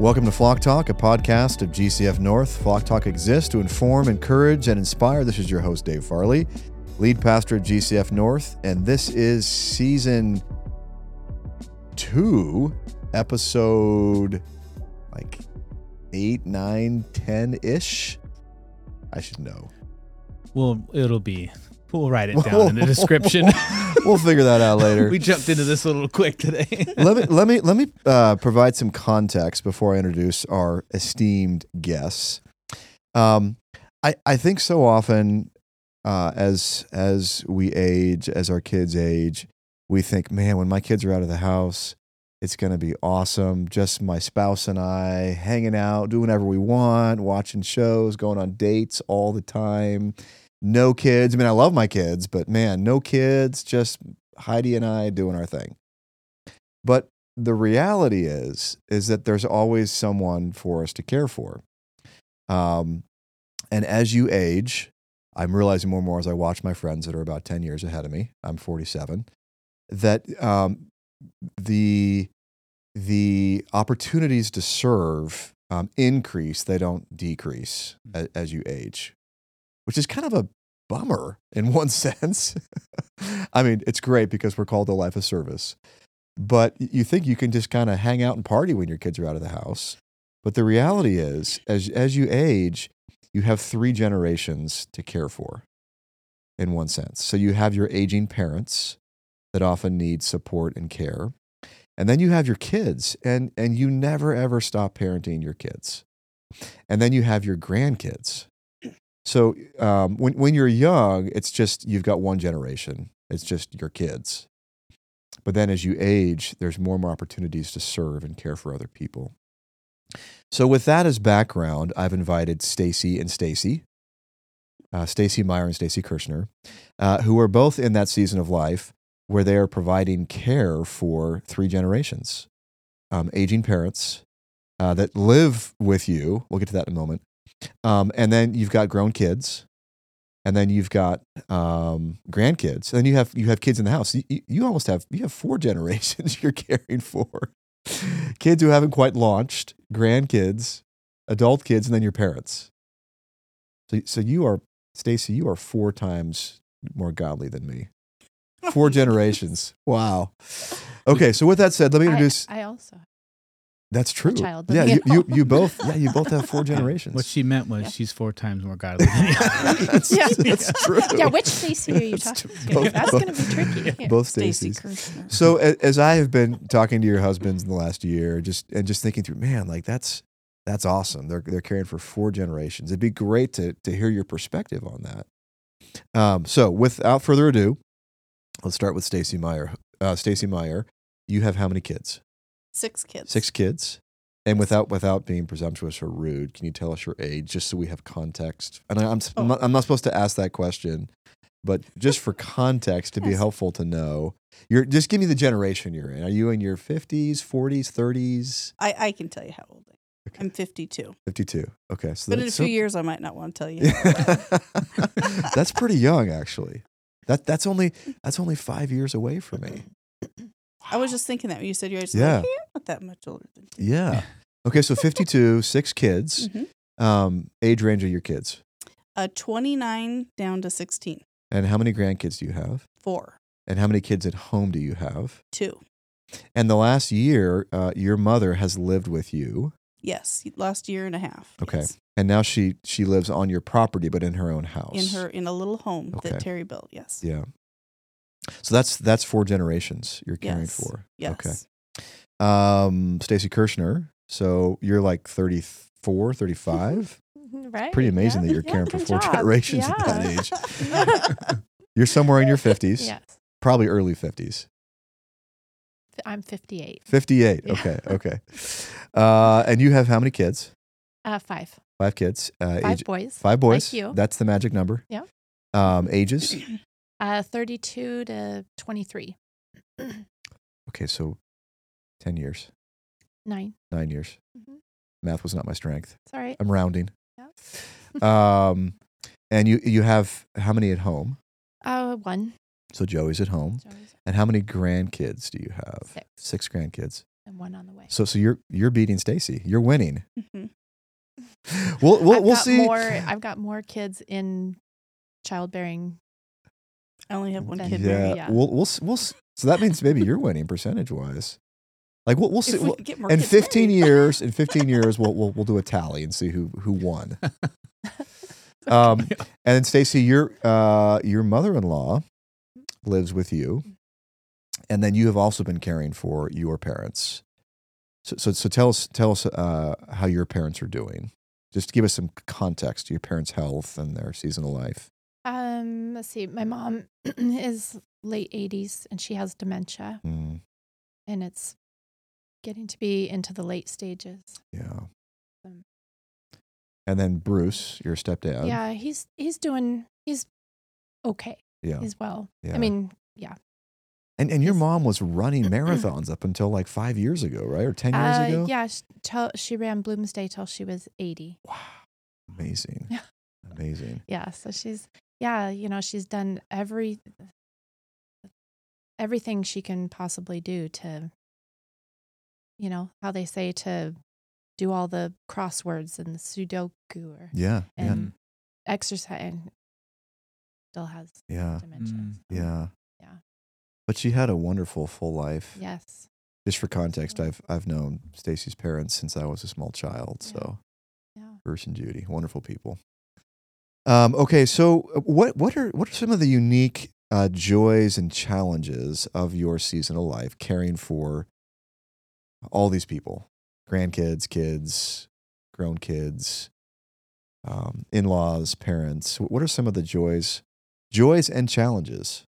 Welcome to Flock Talk, a podcast of GCF North. Flock Talk exists to inform, encourage, and inspire. This is your host, Dave Farley, lead pastor of GCF North, and this is season two, episode like eight, nine, ten ish. I should know. Well, it'll be. We'll write it down in the description. we'll figure that out later. we jumped into this a little quick today. let me let me let me uh, provide some context before I introduce our esteemed guests. Um, I I think so often uh, as as we age, as our kids age, we think, man, when my kids are out of the house, it's going to be awesome. Just my spouse and I hanging out, doing whatever we want, watching shows, going on dates all the time. No kids. I mean, I love my kids, but man, no kids, just Heidi and I doing our thing. But the reality is, is that there's always someone for us to care for. Um, and as you age, I'm realizing more and more as I watch my friends that are about 10 years ahead of me. I'm 47. That um, the the opportunities to serve um, increase; they don't decrease as, as you age, which is kind of a bummer in one sense. I mean, it's great because we're called a life of service, but you think you can just kind of hang out and party when your kids are out of the house. But the reality is, as as you age, you have three generations to care for in one sense. So you have your aging parents that often need support and care. And then you have your kids and and you never ever stop parenting your kids. And then you have your grandkids. So um, when when you're young, it's just you've got one generation. It's just your kids. But then as you age, there's more and more opportunities to serve and care for other people. So with that as background, I've invited Stacy and Stacy, uh, Stacy Meyer and Stacy Kershinar, uh, who are both in that season of life where they are providing care for three generations, um, aging parents uh, that live with you. We'll get to that in a moment. Um, and then you've got grown kids, and then you've got um, grandkids, and then you have you have kids in the house. You, you almost have you have four generations you're caring for kids who haven't quite launched, grandkids, adult kids, and then your parents. So, so you are, Stacy, you are four times more godly than me. Four generations. Wow. Okay, so with that said, let me introduce. I, I also. That's true. child yeah, you, you. you you both yeah you both have four generations. what she meant was Yeah. she's four times more godly that's, Yeah. that's true. Yeah, which Stacy are you That's talking true. to? Both- That's going to be tricky. Here. Both Stacy Stacys. So as I have been talking to your husbands in the last year, just and just thinking through, man, like that's that's awesome. They're they're caring for four generations. It'd be great to to hear your perspective on that. Um, so without further ado, let's start with Stacy Meyer. Uh, Stacy Meyer, you have how many kids? Six kids. Six kids. And without without being presumptuous or rude, can you tell us your age just so we have context? And I, I'm s- I'm Oh. not, I'm not supposed to ask that question, but just for context to be helpful to know, you're just give me the generation you're in. Are you in your 50s, 40s, 30s? I, I can tell you how old I am. Okay. I'm 52. 52. Okay, so But in a few so- years, I might not want to tell you. that's pretty young, actually. That that's only that's only five years away from me. I was just thinking that when you said your age. Yeah. Like, I'm not that much older than you. Yeah. Okay, so 52, six kids. Mhm. Um, age range of your kids, Uh, 29 down to 16. and how many grandkids do you have? Four. And how many kids at home do you have? Two. And the last year, uh, your mother has lived with you, Yes. Last year and a half. Okay. yes. and now she she lives on your property, but in her own house. In her in a little home Okay. that Terry built. Yes. yeah. So that's that's four generations you're caring Yes. for. Yes. Okay. Um, Stacy Kershinar. So you're like 34, 35. Right. Pretty amazing yeah. that you're Yeah, caring for four job. generations at that age. You're somewhere in your 50s, yes. probably early 50s. I'm 58. 58. Yeah. Okay. Okay. Uh, and you have how many kids? Uh, five. Five kids. Uh, Five age, boys. five boys. Like you. That's the magic number. Yeah. Um, ages. Uh, 32 to 23. Okay, so 10 years, Nine. nine years. Mhm. Math was not my strength. It's all right. I'm rounding. Yeah. Um, and you you have how many at home? Uh, one. So Joey's at home. Joey's And how many grandkids do you have? Six. Six grandkids. And one on the way. So so you're you're beating Stacy. You're winning. Mhm. We'll we'll, I've we'll see. more. I've got more kids in childbearing. I only have one kid. yeah, married. yeah. we'll we'll we'll. So that means maybe you're winning percentage wise. Like we'll we'll see. We we'll- get more in kids 15 married. years, in 15 years, we'll, we'll we'll do a tally and see who who won. Um, and then Stacy, your uh, your mother-in-law lives with you, and then you have also been caring for your parents. So so, so tell us tell us uh, how your parents are doing. Just give us some context to your parents' health and their seasonal life. Um, let's see. My mom is late 80s and she has dementia, Mm, and it's getting to be into the late stages. yeah. Um, And then Bruce, your stepdad. yeah, he's he's doing he's okay. Yeah. He's well. yeah. I mean, yeah. and and your he's- mom was running marathons up until like five years ago, right, or ten years Uh, ago. yeah, she, till, she ran Bloomsday till she was 80. Wow. Amazing. Yeah. Amazing. Yeah, so she's yeah, you know, she's done every everything she can possibly do to you know, how they say to do all the crosswords and the sudoku or Yeah. Yeah. and exercise and still has Yeah. dementia. Mm. so, Yeah. Yeah. But she had a wonderful full life. Yes. Just for context, I've I've known Stacy's parents since I was a small child. Yeah. So Yeah. Bruce and Judy, wonderful people. Um, okay, so uh, what what are what are some of the unique uh, joys and challenges of your seasonal life, caring for all these people, grandkids, kids, grown kids, um, in-laws, parents? What are some of the joys, joys and challenges?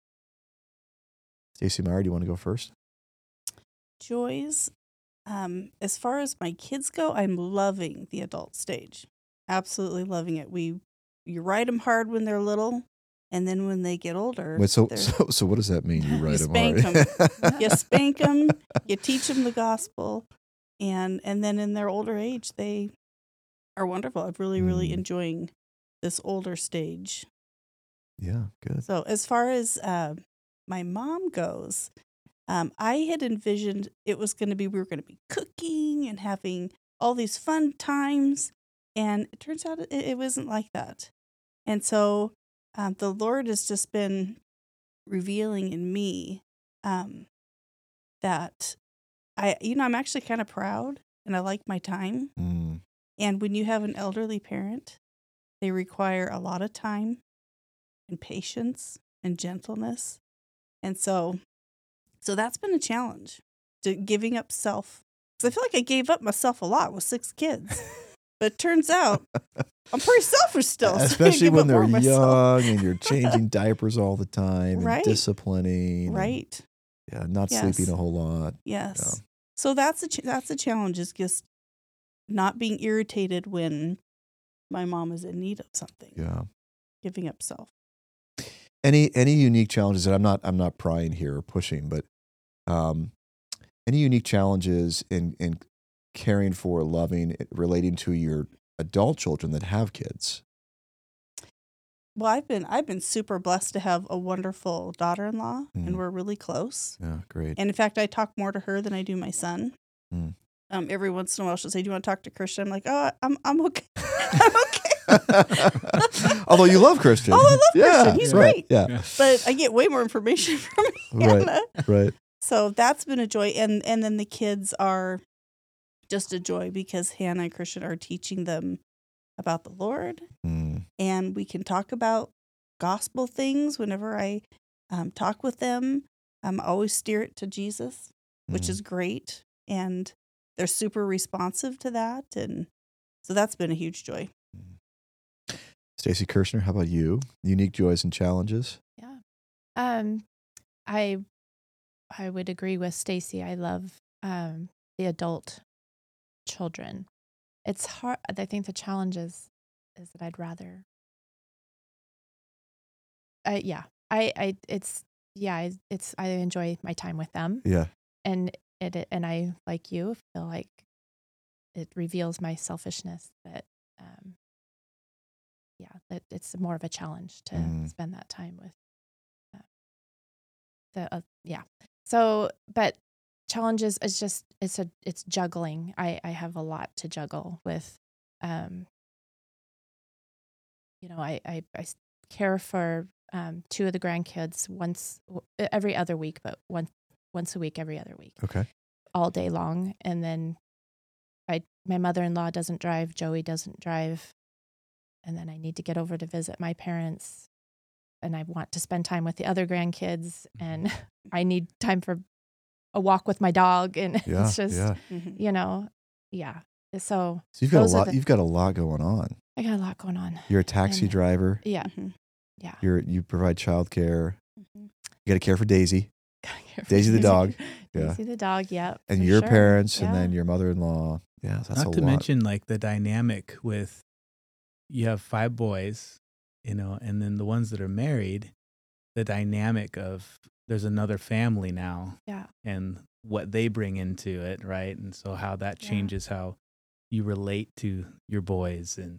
Stacy Meyer, do you want to go first? joys. Um, as far as my kids go, I'm loving the adult stage. Absolutely loving it. We you ride them hard when they're little, and then when they get older, Wait, so, so so what does that mean? You You write them spank hard. you spank them, you teach them the gospel, and and then in their older age, they are wonderful. I'm really really Mm. enjoying this older stage. yeah, good. So as far as uh, my mom goes, um, I had envisioned it was going to be we were going to be cooking and having all these fun times, and it turns out it, it wasn't like that. And so um, the Lord has just been revealing in me um, that I, you know, I'm actually kind of proud and I like my time. Mm, And when you have an elderly parent, they require a lot of time and patience and gentleness. And so so that's been a challenge to giving up self. Cuz I feel like I gave up myself a lot with six kids. But it turns out I'm pretty selfish still. so Especially when they're myself. young and you're changing diapers all the time, and Right. disciplining, and, Right. yeah, not Yes. sleeping a whole lot. Yes. So that's a ch- that's a challenge is just not being irritated when my mom is in need of something. Yeah. Giving up self. Any any unique challenges that I'm not I'm not prying here or pushing, but um, any unique challenges in in caring for, loving, relating to your adult children that have kids. Well, I've been I've been super blessed to have a wonderful daughter-in-law, Mm. and we're really close. Yeah, great. And in fact, I talk more to her than I do my son. Mm. Um, every once in a while, she'll say, "Do you want to talk to Christian?" I'm like, "Oh, I'm I'm okay. I'm okay." Although you love Christian. Oh, I love yeah, Christian. He's right, great. Yeah, but I get way more information from right, right. So that's been a joy, and and then the kids are just a joy because Hannah and Christian are teaching them about the Lord, Mm, and we can talk about gospel things whenever I um, talk with them. I'm always steer it to Jesus, which mm. is great, and they're super responsive to that, and so that's been a huge joy. Stacy Kershinar, how about you? Unique joys and challenges. Yeah. Um I I would agree with Stacy. I love um the adult children. It's hard I think the challenge is is that I'd rather I yeah. I I it's yeah, it's I enjoy my time with them Yeah, and it, it and I like you feel like it reveals my selfishness that um yeah, that it's more of a challenge to Mm. spend that time with uh, the uh, yeah. So, but challenges is just it's a it's juggling. I I have a lot to juggle with. Um, you know, I I care for um, two of the grandkids once every other week, but once once a week every other week, Okay. all day long, and then I my mother in law doesn't drive, Joey doesn't drive, and then I need to get over to visit my parents, and I want to spend time with the other grandkids, and I need time for a walk with my dog, and Yeah. it's just yeah. Mhm. you know, yeah. So So you've got a lot. the- You've got a lot going on. I got a lot going on. You're a taxi And- driver. Yeah, Mhm. yeah. You're you provide childcare. Mhm. You got to care for Daisy care for Daisy the dog. Yeah. Daisy the dog. Yeah. and your sure. parents, and then your mother-in-law. Yeah, that's Not a to lot. mention like the dynamic with you have five boys, you know, and then the ones that are married, the dynamic of there's another family now Yeah. and what they bring into it, right? And so how that Yeah. changes how you relate to your boys and,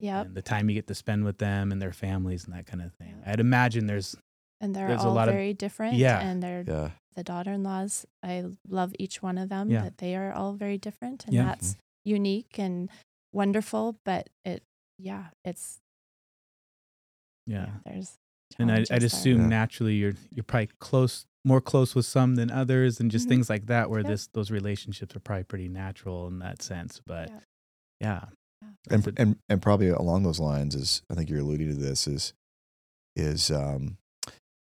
Yep. and the time you get to spend with them and their families and that kind of thing. Yep. I'd imagine there's And they're There's a all lot of- very different. Yeah. And they're yeah, the daughter-in-laws. I love each one of them. Yeah. But they are all very different, and Yeah. that's unique and wonderful. But it, yeah, it's yeah. There's and I, challenges I'd assume Yeah. naturally you're you're probably close more close with some than others and just Mhm. things like that where Yep. this those relationships are probably pretty natural in that sense but Yep. yeah and, a- and and probably along those lines is I think you're alluding to this is is um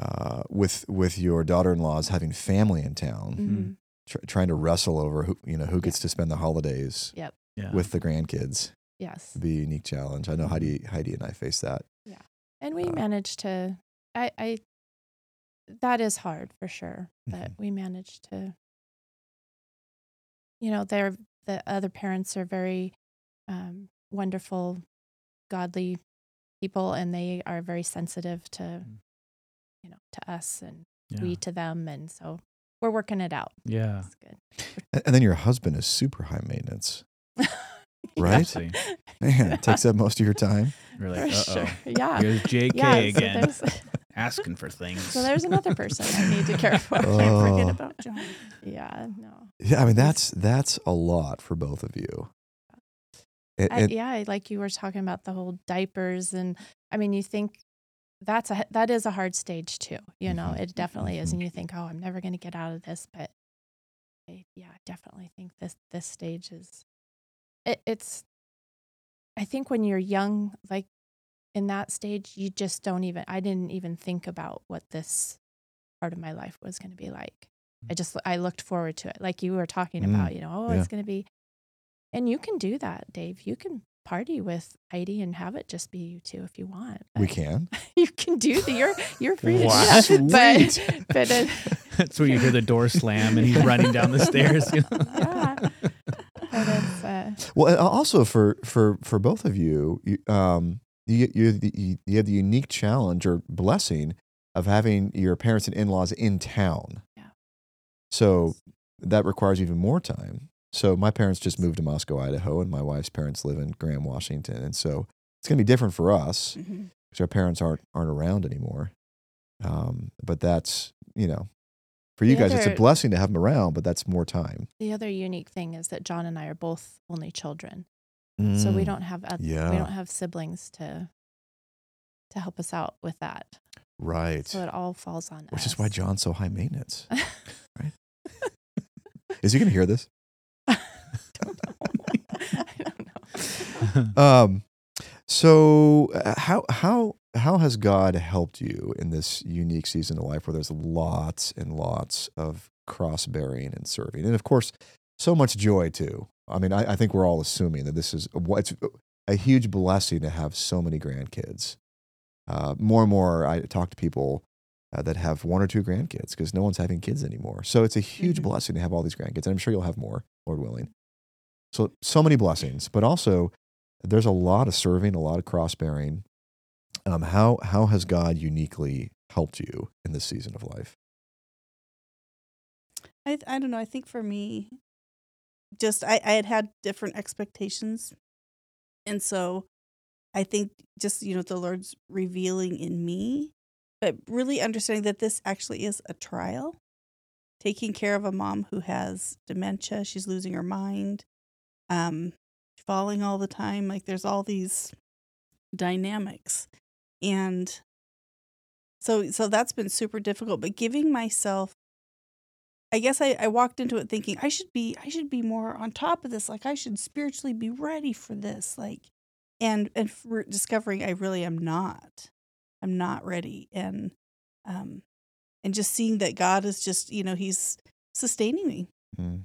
uh with with your daughter-in-laws having family in town, Mhm. tr- trying to wrestle over who you know who gets to spend the holidays yeah with the grandkids. Yes. It'd be a unique challenge. I know Heidi Heidi and I face that. And we Uh, managed to, I, I, that is hard for sure, but Mhm. we managed to, you know, they're, the other parents are very um, wonderful, godly people, and they are very sensitive to, Mm. you know, to us and yeah we to them. And so we're working it out. yeah It's good. And, and then your husband is super high maintenance. Right? Actually, Man, takes up most of your time. you're like uh-oh sure. Yeah. here's jk yeah. So again there's, asking for things so there's another person I need to care for. Oh. Can't forget about John. Yeah. No. Yeah, I mean that's that's a lot for both of you. And- I, yeah, like you were talking about the whole diapers, and I mean, you think that's a that is a hard stage too. You know, Mhm. it definitely is, Mhm. and you think, oh, I'm never going to get out of this, but I, yeah, I definitely think this this stage is. It, it's, I think when you're young, like in that stage, you just don't even. I didn't even think about what this part of my life was going to be like. I just I looked forward to it, like you were talking Mm, about. You know, oh, yeah. it's going to be and you can do that, Dave. You can party with Heidi and have it just be you two if you want. we can. You can do that. You're you're free to Wow. do that. But but it, that's where you hear the door slam and he's running down the stairs you know? Yeah. Well, also for for for both of you, you um, you you you, have the unique challenge or blessing of having your parents and in laws in town. Yeah. So that requires even more time. So my parents just moved to Moscow, Idaho, and my wife's parents live in Graham, Washington, and so it's going to be different for us because our parents aren't aren't around anymore. Um, but that's you know, for you The guys, it's a blessing to have them around, but that's more time. the other unique thing is that John and I are both only children, so we Mm, don't have oth- yeah. we don't have siblings to to help us out with that. right, So it all falls on us. which us. is why John's so high maintenance. Is he going to hear this? I don't know. Um, so uh, how how how has God helped you in this unique season of life where there's lots and lots of cross bearing and serving, and of course, so much joy too. I mean, I, I think we're all assuming that this is what's a huge blessing to have so many grandkids. Uh, more and more, I talk to people uh, that have one or two grandkids because no one's having kids anymore. So it's a huge Mhm. blessing to have all these grandkids, and I'm sure you'll have more, Lord willing. So so many blessings, but also there's a lot of serving, a lot of cross bearing. Um, how how has God uniquely helped you in this season of life? I I don't know. I think for me, just I I had had different expectations, and so I think just you know the Lord's revealing in me, but really understanding that this actually is a trial taking care of a mom who has dementia. She's losing her mind, um, falling all the time. Like there's all these dynamics, and so so that's been super difficult. But giving myself, I guess I, I walked into it thinking I should be I should be more on top of this. Like I should spiritually be ready for this. Like, and and discovering I really am not. I'm not ready, and um, and just seeing that God is just you know He's sustaining me. Mm.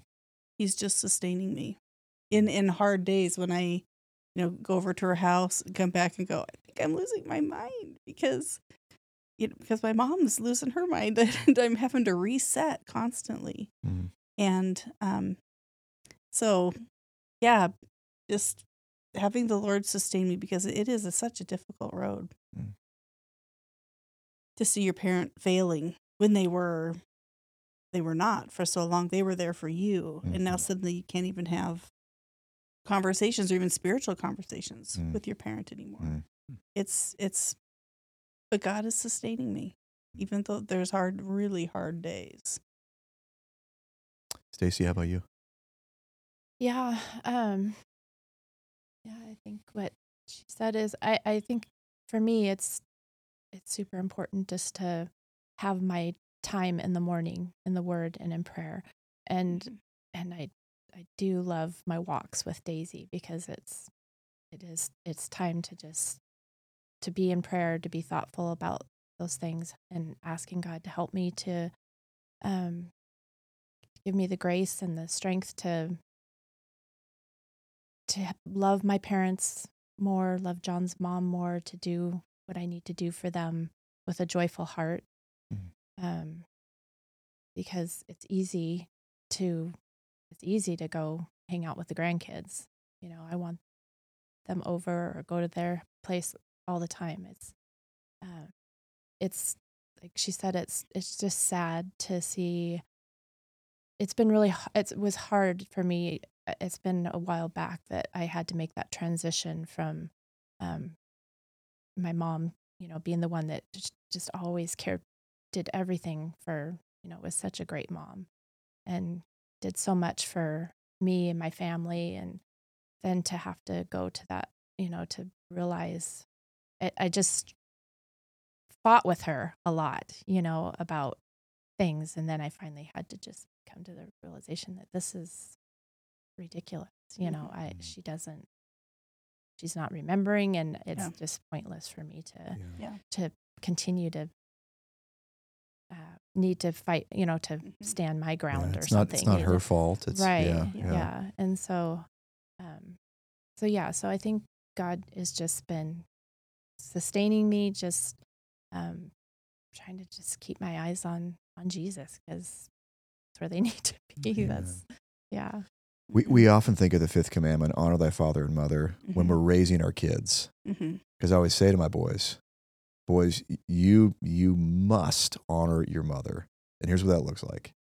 He's just sustaining me in in hard days when I, you know, go over to her house and come back and go. I think I'm losing my mind because, you know, because my mom's losing her mind and I'm having to reset constantly. Mm. And um, so, yeah, just having the Lord sustain me because it is a, such a difficult road Mm. to see your parent failing when they were they were not for so long they were there for you and now Mhm. suddenly you can't even have conversations or even spiritual conversations Mm. with your parent anymore Mm. it's it's but god is sustaining me even though there's hard really hard days Stacy, how about you? Yeah. Um yeah, I think what she said is I, I think for me it's it's super important just to have my time in the morning in the word and in prayer. And and I I do love my walks with Daisy because it's it is it's time to just to be in prayer, to be thoughtful about those things and asking God to help me to um give me the grace and the strength to to love my parents more, love John's mom more, to do what I need to do for them with a joyful heart. Mhm. Um, because it's easy to it's easy to go hang out with the grandkids. You know, I want them over or go to their place all the time. It's uh, it's like she said it's it's just sad to see it's been really it was hard for me uh, it's been a while back that i had to make that transition from um, my mom you know being the one that just always cared did everything for you know was such a great mom and did so much for me and my family and then to have to go to that you know to realize I, I just fought with her a lot you know about things and then i finally had to just come to the realization that this is ridiculous you know i Mhm. she doesn't she's not remembering and it's Yeah. just pointless for me to Yeah. to continue to need to fight you know to Mhm. stand my Yeah, ground or it's not something it's not her know? fault. It's right yeah, yeah, yeah. and so um so yeah so i think god has just been sustaining me just um trying to just keep my eyes on on jesus because that's where they need to be Yeah. that's yeah We we often think of the fifth commandment, honor thy father and mother, when Mhm. we're raising our kids. Because I always say to my boys, boys, you you must honor your mother. And here's what that looks like.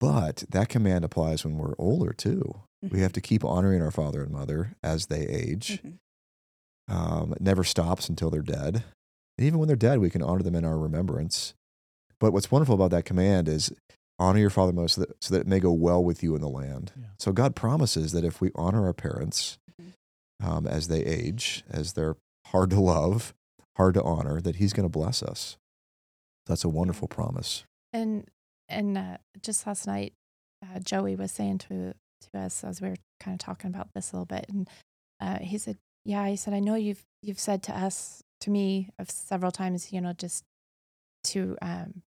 But that command applies when we're older too. We have to keep honoring our father and mother as they age. Mhm. Um, it never stops until they're dead. And even when they're dead, we can honor them in our remembrance. But what's wonderful about that command is honor your father most so that, so that it may go well with you in the land. Yeah. So God promises that if we honor our parents Mhm. um, as they age, as they're hard to love, hard to honor, that He's going to bless us. That's a wonderful promise. and and uh, just last night uh, joey was saying to to us as we were kind of talking about this a little bit and uh, he said yeah he said i know you've you've said to us to me of several times you know just to um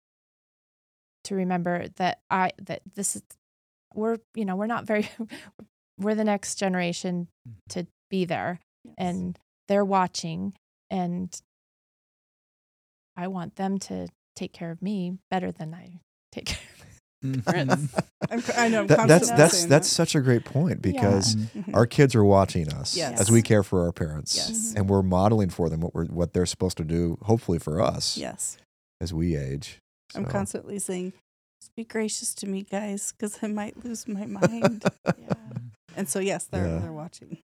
to remember that i that this is we're you know we're not very we're the next generation Mhm. to be there Yes. and they're watching and i want them to take care of me better than i take care of Mhm. I'm, I know I'm That, that's that's saying that's that. such a great point because Mhm. our kids are watching us Yes. as we care for our parents, Yes. and we're modeling for them what we're what they're supposed to do. Hopefully for us yes as we age. I'm constantly saying, "Just be gracious to me, guys, because I might lose my mind." yeah and so, yes, they're Yeah. they're watching.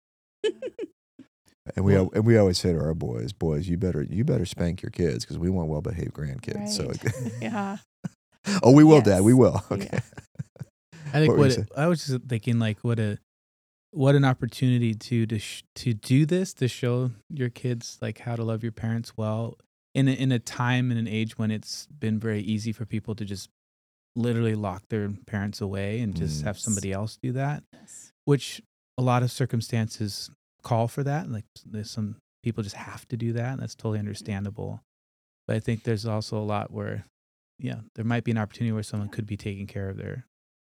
And we Well- and we always say to our boys, boys, you better you better spank your kids because we want well behaved grandkids. So yeah oh, we will, Yes. Dad. We will. Yeah. Okay. I think What what, it, I was just thinking like what a what an opportunity to to sh- to do this to show your kids like how to love your parents well in a, in a time and an age when it's been very easy for people to just literally lock their parents away and just Mm. have somebody else do that Yes. which a lot of circumstances call for that like there's some people just have to do that and that's totally understandable but i think there's also a lot where yeah there might be an opportunity where someone could be taking care of their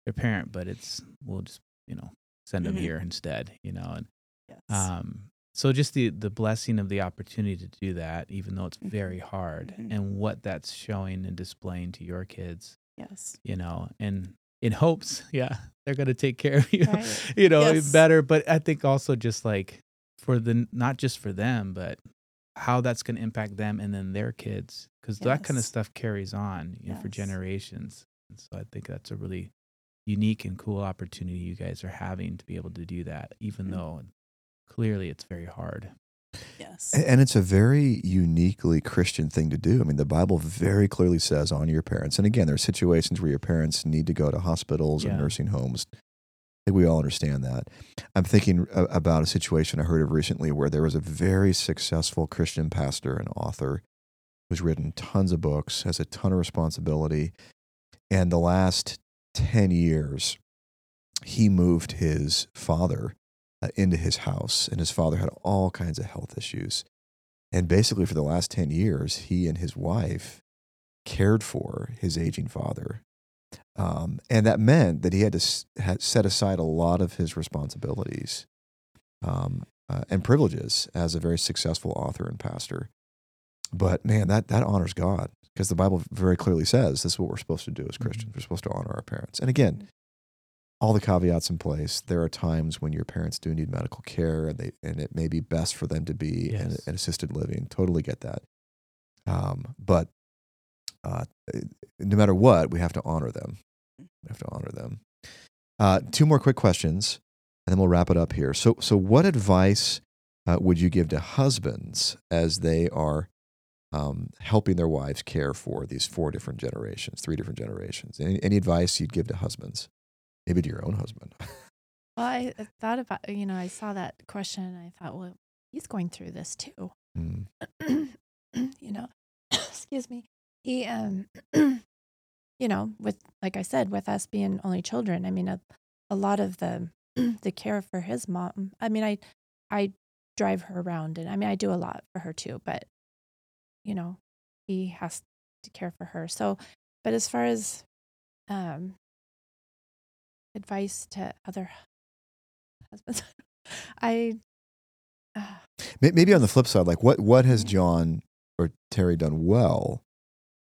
their parent but it's we'll just you know send them Mhm. here instead you know and Yes. um so just the the blessing of the opportunity to do that even though it's Mhm. very hard Mhm. and what that's showing and displaying to your kids yes. you know and in hopes yeah they're going to take care of you Right. you know Yes. better but i think also just like for the not just for them but how that's going to impact them and then their kids because that kind of stuff carries on you know, for generations and so i think that's a really unique and cool opportunity you guys are having to be able to do that even Mhm. though clearly it's very hard Yes. And it's a very uniquely Christian thing to do. I mean, the Bible very clearly says honor your parents. And again, there are situations where your parents need to go to hospitals or nursing homes. I think we all understand that. I'm thinking about a situation I heard of recently where there was a very successful Christian pastor and author who's written tons of books, has a ton of responsibility. And the last 10 years, he moved his father uh, into his house, and his father had all kinds of health issues. And basically, for the last 10 years, he and his wife cared for his aging father. Um, and that meant that he had to s- had set aside a lot of his responsibilities um, uh, and privileges as a very successful author and pastor. But man, that, that honors God because the Bible very clearly says this is what we're supposed to do as Christians. We're supposed to honor our parents. And again, all the caveats in place. There are times when your parents do need medical care, and they and it may be best for them to be in, in assisted living. Totally get that. Um, but uh, no matter what, we have to honor them. We have to honor them. Uh, two more quick questions, and then we'll wrap it up here. So, so what advice uh, would you give to husbands as they are um, helping their wives care for these four different generations, three different generations? Any, any advice you'd give to husbands? Maybe to your own husband. Well, I thought about, you know, I saw that question and I thought, well, he's going through this too. Mm, you know, excuse me. He, um, you know, with, like I said, with us being only children, I mean, a, a lot of the, the care for his mom, I mean, I, I drive her around and I mean, I do a lot for her too, but, you know, he has to care for her. So, but as far as, um, advice to other husbands, I, uh, Maybe on the flip side, like what what has John or Terry done well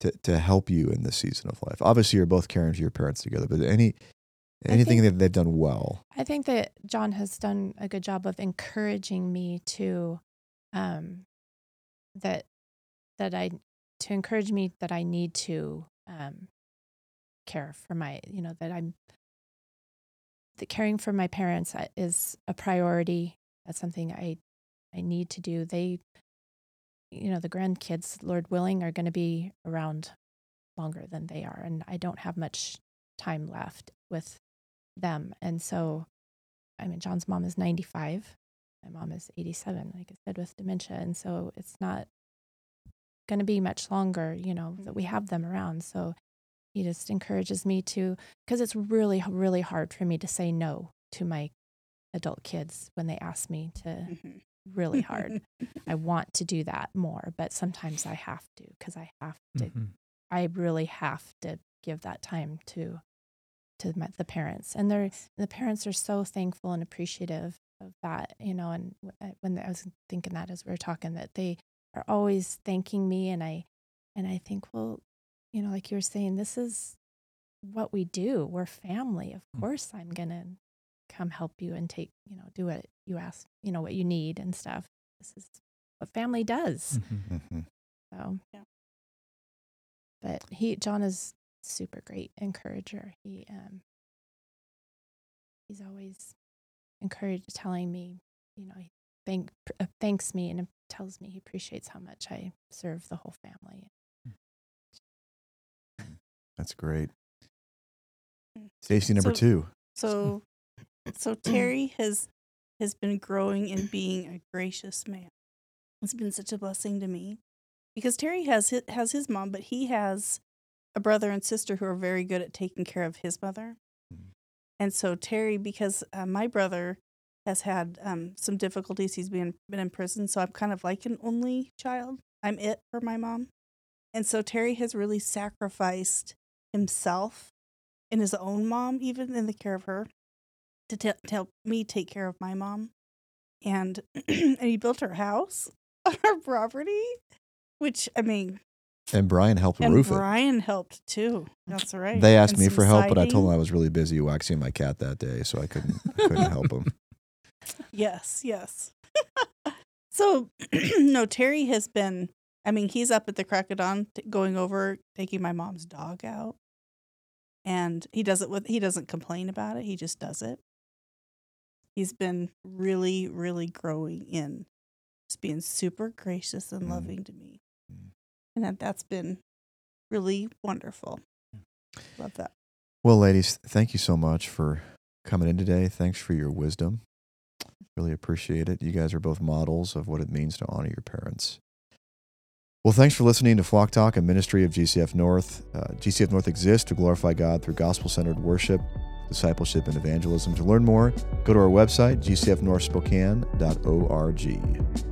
to to help you in this season of life? Obviously, you're both caring for your parents together, but any anything think- that they've done well? I think that John has done a good job of encouraging me to um that that I to encourage me that I need to um care for my you know that I'm that caring for my parents uh, is a priority. That's something I I need to do. They you know the grandkids Lord willing are going to be around longer than they are and I don't have much time left with them. And so, I mean, John's mom is 95. My mom is 87, like I said, with dementia. And so it's not going to be much longer, you know, that we have them around. So he just encourages me to, because it's really, really hard for me to say no to my adult kids when they ask me to, Mhm. really hard. I want to do that more, but sometimes I have to because I have to Mhm. I really have to give that time to to my, the parents, and they're the parents are so thankful and appreciative of that, you know. And when I was thinking that as we were talking, that they are always thanking me, and I and I think, well, you know, like you were saying, this is what we do. We're family. Of Mm. course, I'm gonna come help you and take, you know, do what you ask, you know, what you need and stuff. This is what family does. Mhm. Mhm. So, Yeah. But he, John, is super great encourager. He, um, he's always encouraged, telling me, you know, he thank uh, thanks me and tells me he appreciates how much I serve the whole family. That's great. Stacy number So- two. So, so Terry has has been growing and being a gracious man. It's been such a blessing to me because Terry has his, has his mom, but he has a brother and sister who are very good at taking care of his mother. Mhm. And so Terry, because uh, my brother has had um, some difficulties, he's been been in prison, so I'm kind of like an only child. I'm it for my mom, and so Terry has really sacrificed himself and his own mom, even in the care of her, to, te- to help me take care of my mom. And and he built her house on our property, which I mean, And Brian helped and roof Brian helped too. That's right. They asked And me for help, but I told siding. them I was really busy waxing my cat that day, so I couldn't I couldn't help them. Yes, yes. so, no, Terry has been, I mean, he's up at the crack of dawn t- going over, taking my mom's dog out. And he does it with, he doesn't complain about it. He just does it. He's been really, really growing in just being super gracious and Mm. loving to me. Mm. And that, that's been really wonderful. Love that. Well, ladies, thank you so much for coming in today. Thanks for your wisdom. Really appreciate it. You guys are both models of what it means to honor your parents. Well, thanks for listening to Flock Talk, a ministry of GCF North. Uh, GCF North exists to glorify God through gospel centered worship, discipleship, and evangelism. To learn more, go to our website, gcfnorthspokane.org.